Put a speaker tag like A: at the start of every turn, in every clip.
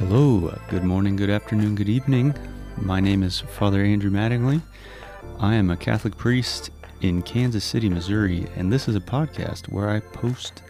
A: Hello, good morning, good afternoon, good evening. My name is Father Andrew Mattingly. I am a Catholic priest in Kansas City, Missouri, and this is a podcast where I post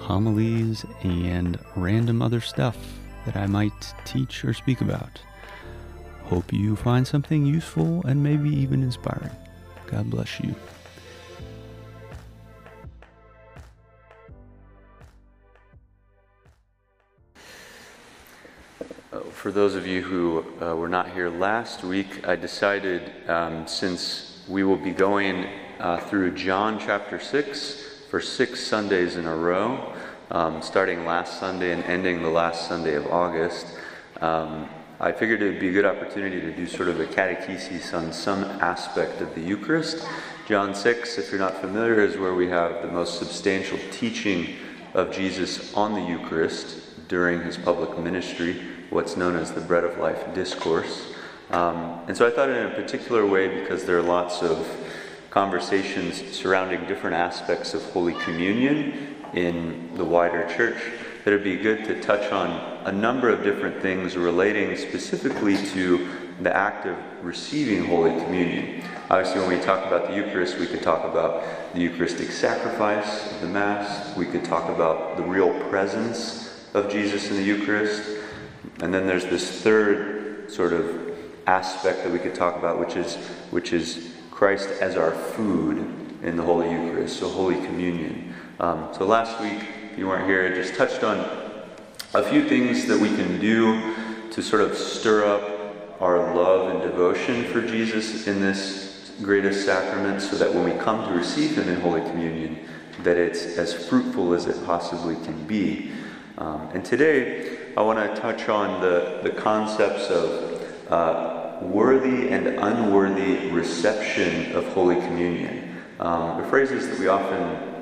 A: homilies and random other stuff that I might teach or speak about. Hope you find something useful and maybe even inspiring. God bless you. For those of you who uh, were not here last week, I decided um, since we will be going uh, through John chapter 6 for six Sundays in a row, um, starting last Sunday and ending the last Sunday of August, um, I figured it would be a good opportunity to do sort of a catechesis on some aspect of the Eucharist. John 6, if you're not familiar, is where we have the most substantial teaching of Jesus on the Eucharist during his public ministry what's known as the Bread of Life discourse. Um, and so I thought, in a particular way, because there are lots of conversations surrounding different aspects of Holy Communion in the wider church, that it'd be good to touch on a number of different things relating specifically to the act of receiving Holy Communion. Obviously, when we talk about the Eucharist, we could talk about the Eucharistic sacrifice of the Mass, we could talk about the real presence of Jesus in the Eucharist. And then there's this third sort of aspect that we could talk about, which is which is Christ as our food in the Holy Eucharist, so Holy Communion. Um, so last week, if you weren't here, I just touched on a few things that we can do to sort of stir up our love and devotion for Jesus in this greatest sacrament, so that when we come to receive Him in Holy Communion, that it's as fruitful as it possibly can be. Um, and today, I want to touch on the, the concepts of uh, worthy and unworthy reception of Holy Communion. Um, the phrases that we often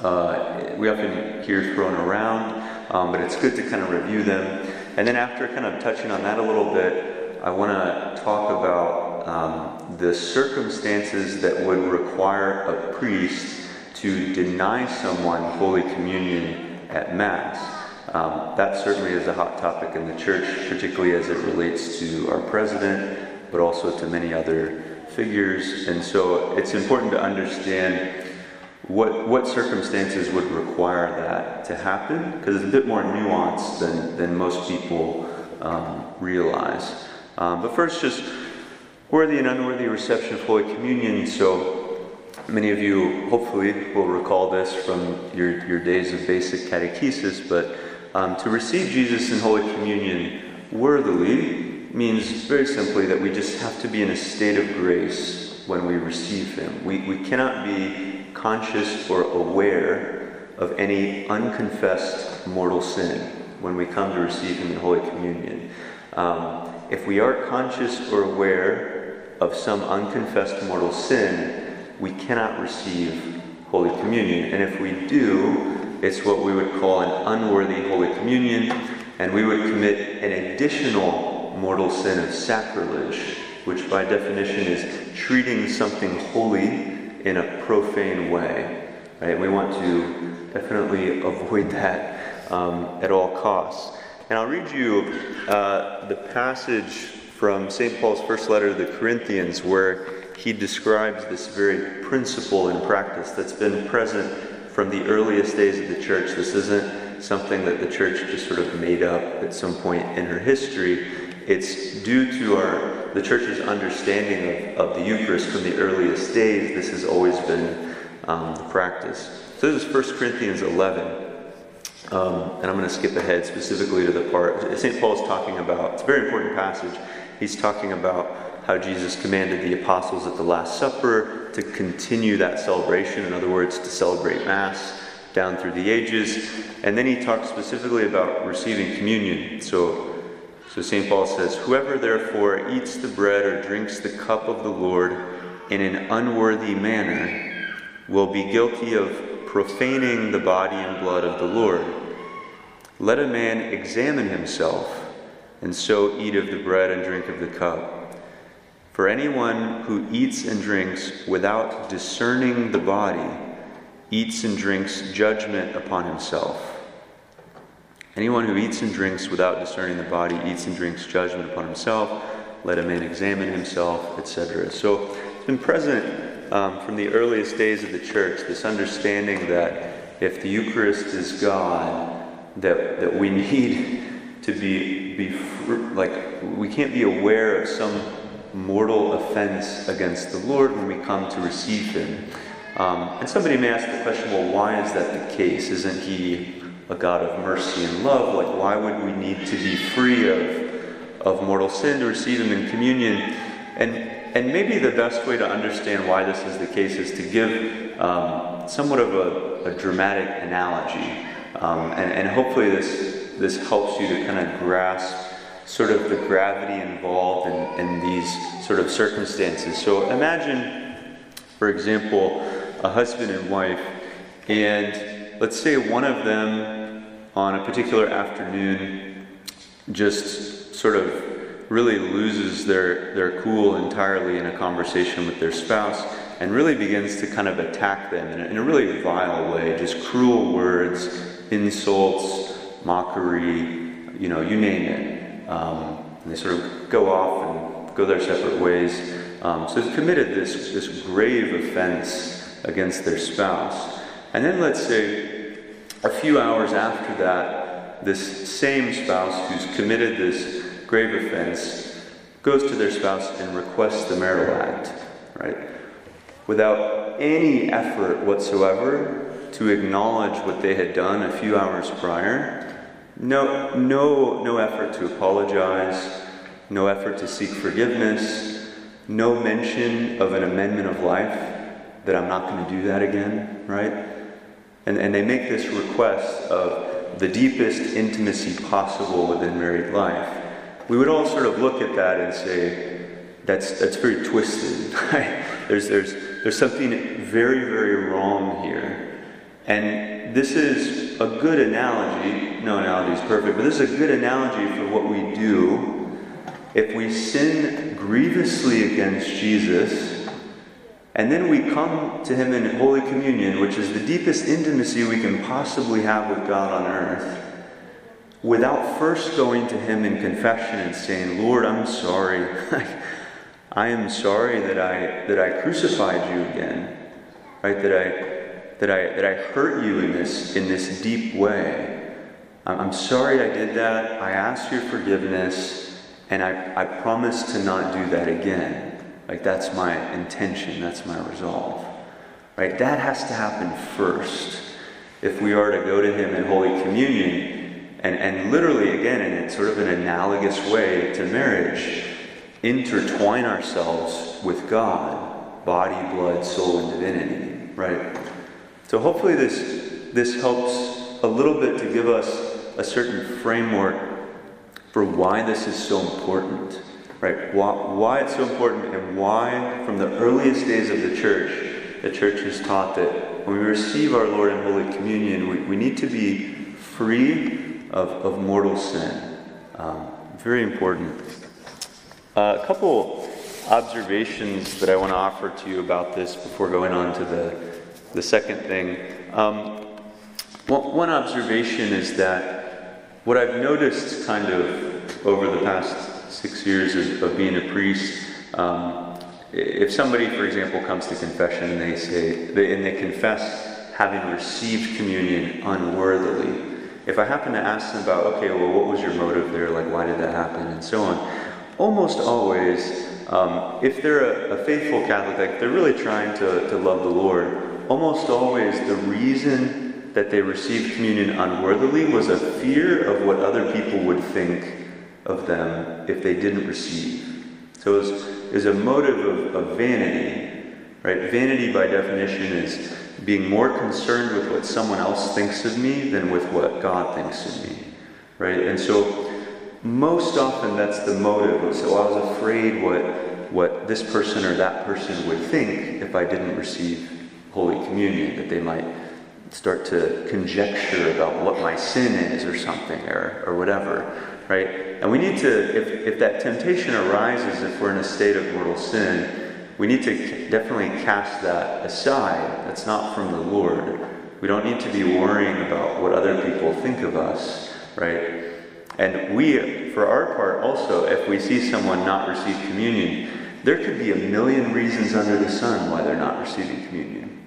A: uh, we often hear thrown around, um, but it's good to kind of review them. And then after kind of touching on that a little bit, I want to talk about um, the circumstances that would require a priest to deny someone Holy Communion at Mass. Um, that certainly is a hot topic in the church, particularly as it relates to our president, but also to many other figures. And so it's important to understand what, what circumstances would require that to happen, because it's a bit more nuanced than, than most people um, realize. Um, but first, just worthy and unworthy reception of Holy Communion. So many of you hopefully will recall this from your, your days of basic catechesis, but um, to receive Jesus in Holy Communion worthily means very simply that we just have to be in a state of grace when we receive Him. We, we cannot be conscious or aware of any unconfessed mortal sin when we come to receive Him in Holy Communion. Um, if we are conscious or aware of some unconfessed mortal sin, we cannot receive Holy Communion. And if we do, it's what we would call an unworthy Holy Communion, and we would commit an additional mortal sin of sacrilege, which by definition is treating something holy in a profane way. Right? We want to definitely avoid that um, at all costs. And I'll read you uh, the passage from St. Paul's first letter to the Corinthians where he describes this very principle in practice that's been present from the earliest days of the church. This isn't something that the church just sort of made up at some point in her history. It's due to our the church's understanding of, of the Eucharist from the earliest days. This has always been um, the practice. So this is 1 Corinthians 11. Um, and I'm going to skip ahead specifically to the part St. Paul is talking about. It's a very important passage. He's talking about how Jesus commanded the apostles at the Last Supper to continue that celebration, in other words, to celebrate Mass down through the ages. And then he talks specifically about receiving communion. So, so St. Paul says, Whoever therefore eats the bread or drinks the cup of the Lord in an unworthy manner will be guilty of profaning the body and blood of the Lord. Let a man examine himself, and so eat of the bread and drink of the cup. For anyone who eats and drinks without discerning the body eats and drinks judgment upon himself. Anyone who eats and drinks without discerning the body eats and drinks judgment upon himself. Let a man examine himself, etc. So it's been present um, from the earliest days of the church this understanding that if the Eucharist is God, that, that we need to be, be like, we can't be aware of some mortal offense against the Lord when we come to receive Him. Um, and somebody may ask the question, well, why is that the case? Isn't He a God of mercy and love? Like, why would we need to be free of, of mortal sin to receive Him in communion? And, and maybe the best way to understand why this is the case is to give um, somewhat of a, a dramatic analogy. Um, and, and hopefully this, this helps you to kind of grasp sort of the gravity involved in, in these sort of circumstances. So imagine, for example, a husband and wife, and let's say one of them on a particular afternoon just sort of really loses their, their cool entirely in a conversation with their spouse and really begins to kind of attack them in a, in a really vile way, just cruel words, insults, mockery, you know, you name it. Um, and they sort of go off and go their separate ways. Um, so they've committed this, this grave offense against their spouse. And then let's say a few hours after that, this same spouse who's committed this grave offense goes to their spouse and requests the marital act, right? Without any effort whatsoever to acknowledge what they had done a few hours prior. No, no, no effort to apologize, no effort to seek forgiveness, no mention of an amendment of life that I'm not going to do that again, right? And, and they make this request of the deepest intimacy possible within married life. We would all sort of look at that and say, that's, that's very twisted. There's, there's, there's something very, very wrong here. And this is a good analogy. No analogy is perfect, but this is a good analogy for what we do if we sin grievously against Jesus. And then we come to Him in Holy Communion, which is the deepest intimacy we can possibly have with God on earth, without first going to Him in confession and saying, Lord, I'm sorry. I am sorry that I, that I crucified you again, right? That I, that I, that I hurt you in this, in this deep way. I'm sorry I did that. I ask your forgiveness, and I, I promise to not do that again. Like, that's my intention, that's my resolve. Right? That has to happen first if we are to go to Him in Holy Communion and, and literally, again, in sort of an analogous way to marriage, intertwine ourselves with God, body, blood, soul, and divinity. Right? So hopefully this, this helps a little bit to give us a certain framework for why this is so important, right? Why, why it's so important and why from the earliest days of the church, the church has taught that when we receive our Lord in Holy Communion, we, we need to be free of, of mortal sin. Um, very important. Uh, a couple observations that I want to offer to you about this before going on to the the second thing. Um, one observation is that what I've noticed kind of over the past six years of being a priest, um, if somebody, for example, comes to confession and they say, and they confess having received communion unworthily, if I happen to ask them about, okay, well, what was your motive there? Like, why did that happen? And so on. Almost always, um, if they're a, a, faithful Catholic, they're really trying to, to love the Lord, almost always the reason that they received communion unworthily was a fear of what other people would think of them if they didn't receive. So it was, it was a motive of, of vanity, right? Vanity, by definition, is being more concerned with what someone else thinks of me than with what God thinks of me, right? And so most often that's the motive. So I was afraid what, what this person or that person would think if I didn't receive Holy Communion, that they might start to conjecture about what my sin is or something or, or whatever, right? And we need to, if, if that temptation arises, if we're in a state of mortal sin, we need to definitely cast that aside. That's not from the Lord. We don't need to be worrying about what other people think of us. right? And we, for our part, also, if we see someone not receive communion, there could be a million reasons under the sun why they're not receiving communion.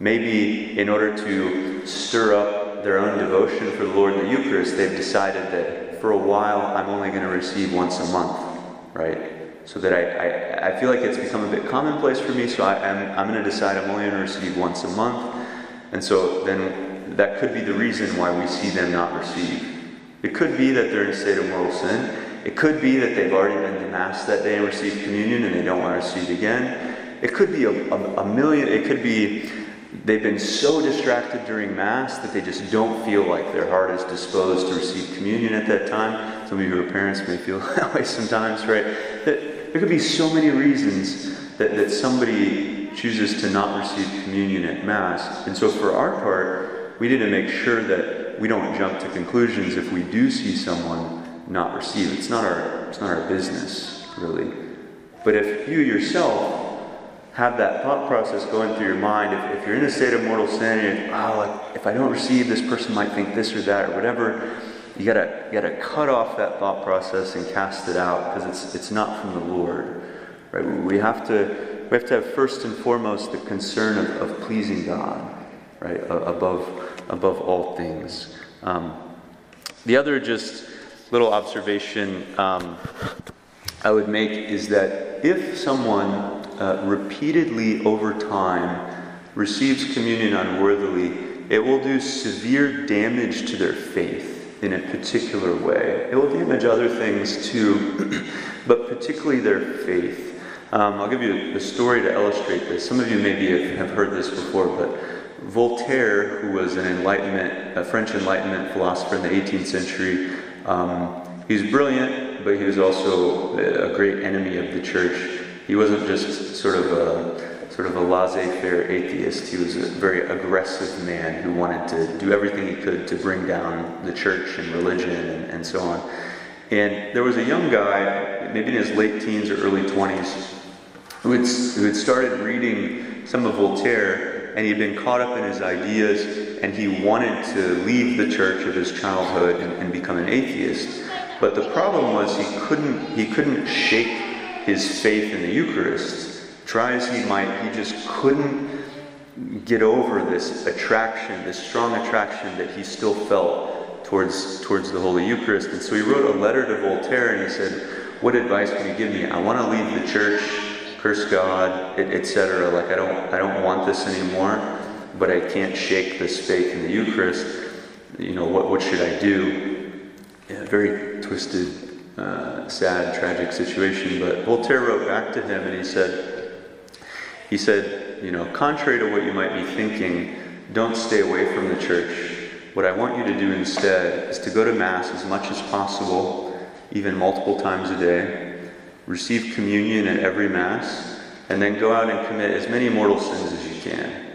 A: Maybe in order to stir up their own devotion for the Lord in the Eucharist, they've decided that for a while I'm only going to receive once a month, right? So that I, I, I feel like it's become a bit commonplace for me, so I, I'm, I'm going to decide I'm only going to receive once a month. And so then that could be the reason why we see them not receive. It could be that they're in a state of mortal sin. It could be that they've already been to Mass that day and received communion and they don't want to receive again. It could be a, a, a million, it could be they've been so distracted during Mass that they just don't feel like their heart is disposed to receive communion at that time. Some of you who are parents may feel that way sometimes, right? That there could be so many reasons that, that somebody chooses to not receive communion at Mass. And so for our part, we need to make sure that we don't jump to conclusions if we do see someone not receive. It's not our it's not our business, really. But if you yourself have that thought process going through your mind, if, if you're in a state of mortal sin, oh, like, if I don't receive, this person might think this or that or whatever, you gotta you gotta cut off that thought process and cast it out because it's it's not from the Lord. Right? We have to we have to have first and foremost the concern of, of pleasing God, right? Above above all things. Um, the other just little observation um, I would make is that if someone uh, repeatedly over time receives communion unworthily, it will do severe damage to their faith in a particular way. It will damage other things too, but particularly their faith. Um, I'll give you a story to illustrate this. Some of you maybe have heard this before, but Voltaire, who was an Enlightenment, a French Enlightenment philosopher in the 18th century, um, he was brilliant, but he was also a great enemy of the church. He wasn't just sort of a sort of a laissez-faire atheist. He was a very aggressive man who wanted to do everything he could to bring down the church and religion and, and so on. And there was a young guy, maybe in his late teens or early 20s, who had, who had started reading some of Voltaire, and he'd been caught up in his ideas and he wanted to leave the church of his childhood and, and become an atheist. But the problem was he couldn't he couldn't shake his faith in the Eucharist. Try as he might, he just couldn't get over this attraction, this strong attraction that he still felt towards towards the Holy Eucharist. And so he wrote a letter to Voltaire and he said, "What advice can you give me? I want to leave the church, curse God, etc. Like I don't I don't want this anymore." but I can't shake this faith in the Eucharist. You know, what, what should I do? Yeah, very twisted, uh, sad, tragic situation. But Voltaire wrote back to him and he said, he said, you know, contrary to what you might be thinking, don't stay away from the church. What I want you to do instead is to go to Mass as much as possible, even multiple times a day, receive communion at every Mass, and then go out and commit as many mortal sins as you can.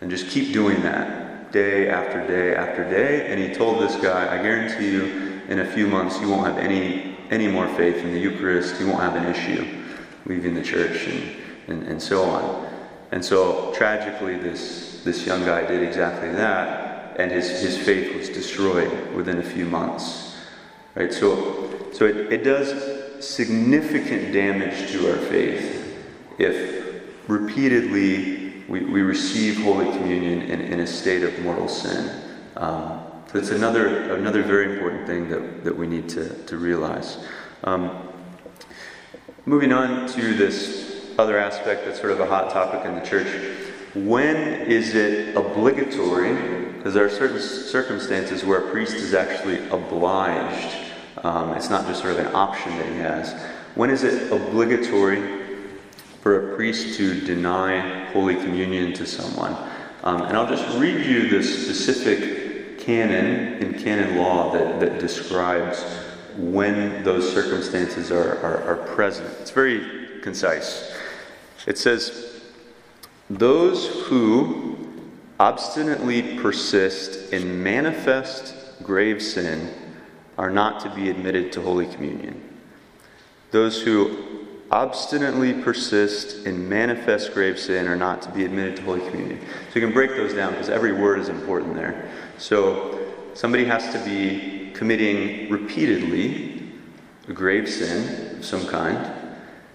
A: And just keep doing that day after day after day. And he told this guy, I guarantee you, in a few months, you won't have any, any more faith in the Eucharist. You won't have an issue leaving the church and, and, and so on. And so, tragically, this, this young guy did exactly that, and his, his faith was destroyed within a few months. Right? So, so it, it does significant damage to our faith if repeatedly we, we receive Holy Communion in, in a state of mortal sin. Um, so it's another, another very important thing that, that we need to, to realize. Um, moving on to this other aspect that's sort of a hot topic in the church. When is it obligatory? Because there are certain circumstances where a priest is actually obliged. Um, it's not just sort of an option that he has. When is it obligatory for a priest to deny Holy Communion to someone. Um, and I'll just read you the specific canon in canon law that, that describes when those circumstances are, are, are present. It's very concise. It says, Those who obstinately persist in manifest grave sin are not to be admitted to Holy Communion. Those who obstinately persist in manifest grave sin are not to be admitted to Holy Communion. So you can break those down because every word is important there. So somebody has to be committing repeatedly a grave sin of some kind,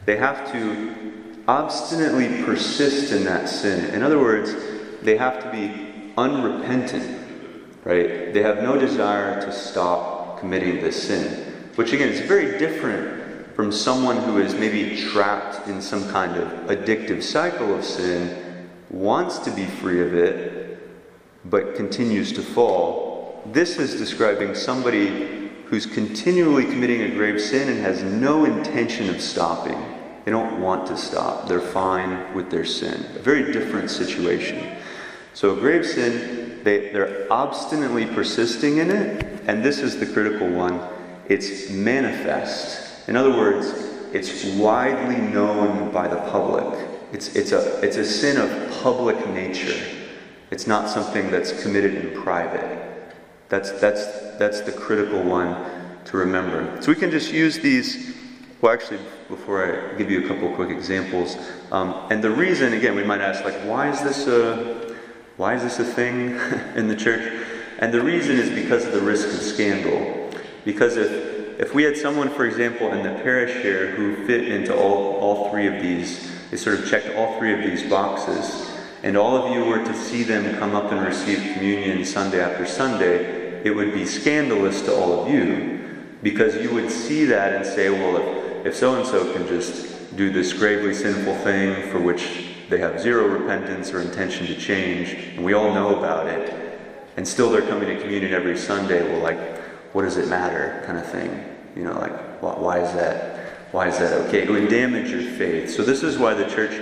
A: they have to obstinately persist in that sin. In other words, they have to be unrepentant, right? They have no desire to stop committing this sin, which again is very different from someone who is maybe trapped in some kind of addictive cycle of sin, wants to be free of it, but continues to fall. This is describing somebody who's continually committing a grave sin and has no intention of stopping. They don't want to stop. They're fine with their sin. A very different situation. So, a grave sin, they, they're obstinately persisting in it, and this is the critical one it's manifest. In other words, it's widely known by the public. It's, it's, a, it's a sin of public nature. It's not something that's committed in private. That's, that's, that's the critical one to remember. So we can just use these well, actually, before I give you a couple quick examples, um, and the reason, again, we might ask, like, why is this a, why is this a thing in the church? And the reason is because of the risk of scandal. Because if, if we had someone, for example, in the parish here who fit into all, all three of these, they sort of checked all three of these boxes, and all of you were to see them come up and receive communion Sunday after Sunday, it would be scandalous to all of you because you would see that and say, well, if so and so can just do this gravely sinful thing for which they have zero repentance or intention to change, and we all know about it, and still they're coming to communion every Sunday, well, like, what does it matter, kind of thing. You know, like, why is that? Why is that okay? It would damage your faith. So this is why the church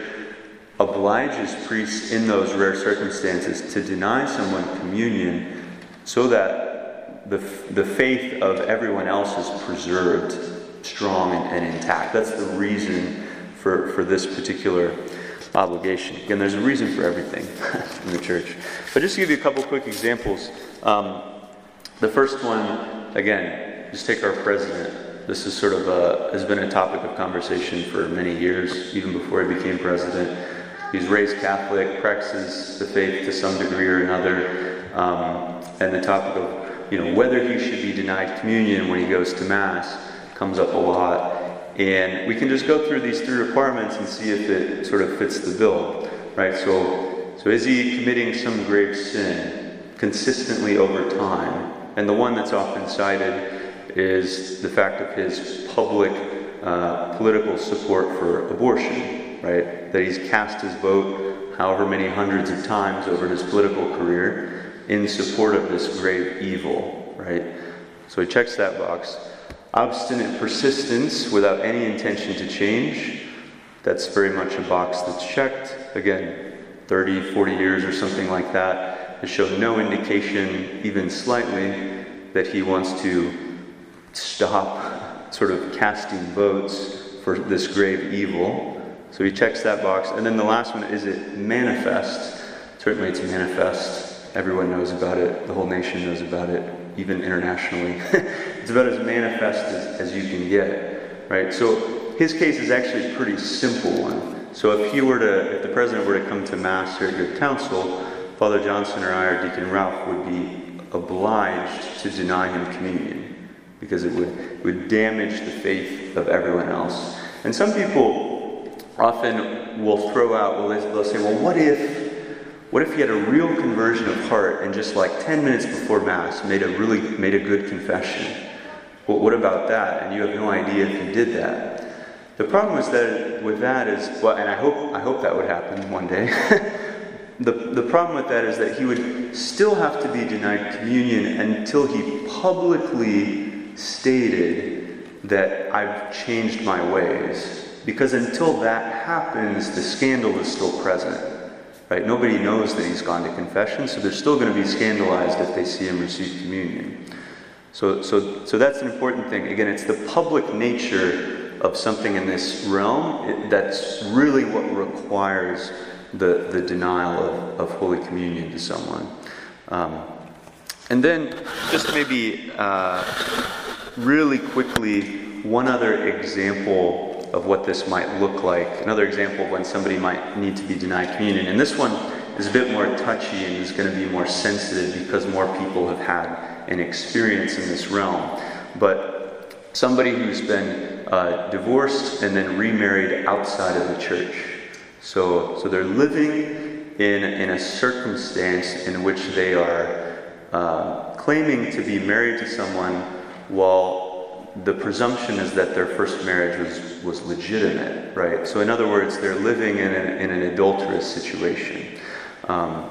A: obliges priests in those rare circumstances to deny someone communion so that the, the faith of everyone else is preserved strong and, and intact. That's the reason for, for this particular obligation. Again, there's a reason for everything in the church. But just to give you a couple quick examples. Um, the first one, again, just take our president. This is sort of a, has been a topic of conversation for many years, even before he became president. He's raised Catholic, practices the faith to some degree or another, um, and the topic of you know whether he should be denied communion when he goes to mass comes up a lot. And we can just go through these three requirements and see if it sort of fits the bill, right? So, so is he committing some grave sin consistently over time? And the one that's often cited is the fact of his public uh, political support for abortion, right? That he's cast his vote however many hundreds of times over his political career in support of this grave evil, right? So he checks that box. Obstinate persistence without any intention to change, that's very much a box that's checked. Again, 30, 40 years or something like that, has shown no indication, even slightly, that he wants to stop sort of casting votes for this grave evil. So he checks that box. And then the last one is it manifest? Certainly it's manifest. Everyone knows about it, the whole nation knows about it even internationally. it's about as manifest as, as you can get, right? So his case is actually a pretty simple one. So if he were to, if the president were to come to mass here at your council, Father Johnson or I or Deacon Ralph would be obliged to deny him communion because it would, would damage the faith of everyone else. And some people often will throw out, well, they'll say, well, what if what if he had a real conversion of heart and just like 10 minutes before Mass made a really made a good confession? Well, what about that? And you have no idea if he did that. The problem is that with that is well, and I hope I hope that would happen one day. the, the problem with that is that he would still have to be denied communion until he publicly stated that I've changed my ways. Because until that happens, the scandal is still present. Right? Nobody knows that he's gone to confession, so they're still going to be scandalized if they see him receive communion. So, so, so that's an important thing. Again, it's the public nature of something in this realm that's really what requires the, the denial of, of Holy Communion to someone. Um, and then, just maybe uh, really quickly, one other example of what this might look like. Another example of when somebody might need to be denied communion. And this one is a bit more touchy and is going to be more sensitive because more people have had an experience in this realm. But somebody who's been uh, divorced and then remarried outside of the church. So, so they're living in, in a circumstance in which they are uh, claiming to be married to someone while the presumption is that their first marriage was, was legitimate, right? So, in other words, they're living in an, in an adulterous situation. Um,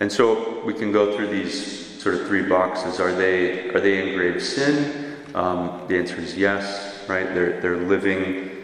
A: and so we can go through these sort of three boxes. Are they, are they in grave sin? Um, the answer is yes, right? They're, they're living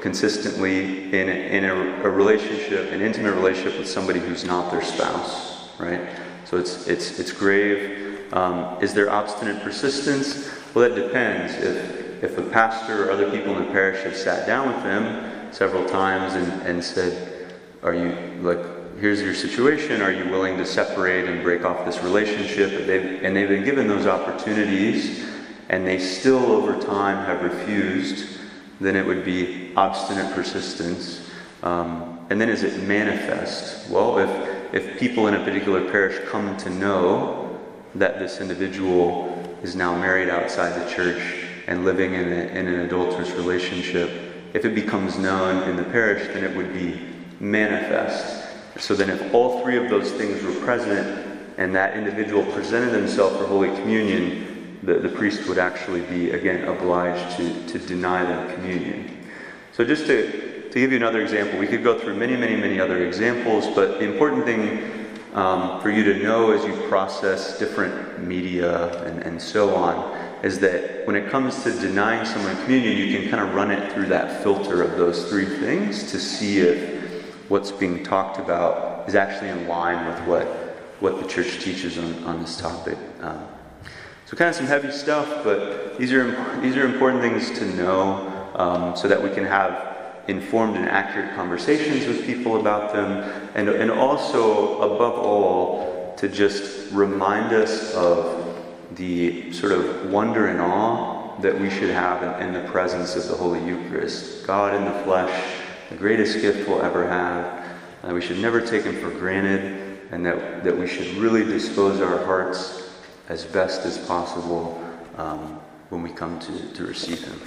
A: consistently in, in a, a, relationship, an intimate relationship with somebody who's not their spouse, right? So it's, it's, it's grave. Um, is there obstinate persistence? Well, that depends. If, if a pastor or other people in the parish have sat down with them several times and, and said, Are you, like, here's your situation. Are you willing to separate and break off this relationship? And they've, and they've been given those opportunities, and they still, over time, have refused. Then it would be obstinate persistence. Um, and then is it manifest? Well, if, if people in a particular parish come to know that this individual is now married outside the church and living in, a, in an adulterous relationship, if it becomes known in the parish, then it would be manifest. So then, if all three of those things were present and that individual presented himself for Holy Communion, the, the priest would actually be, again, obliged to, to deny them communion. So, just to, to give you another example, we could go through many, many, many other examples, but the important thing um, for you to know as you process different media and, and so on is that when it comes to denying someone communion, you can kind of run it through that filter of those three things to see if what's being talked about is actually in line with what, what the church teaches on, on this topic. Um, so, kind of some heavy stuff, but these are, these are important things to know um, so that we can have informed and accurate conversations with people about them, and, and also, above all, to just remind us of the sort of wonder and awe that we should have in, in the presence of the Holy Eucharist. God in the flesh the greatest gift we'll ever have, we should never take Him for granted, and that, that we should really dispose our hearts as best as possible um, when we come to, to receive Him.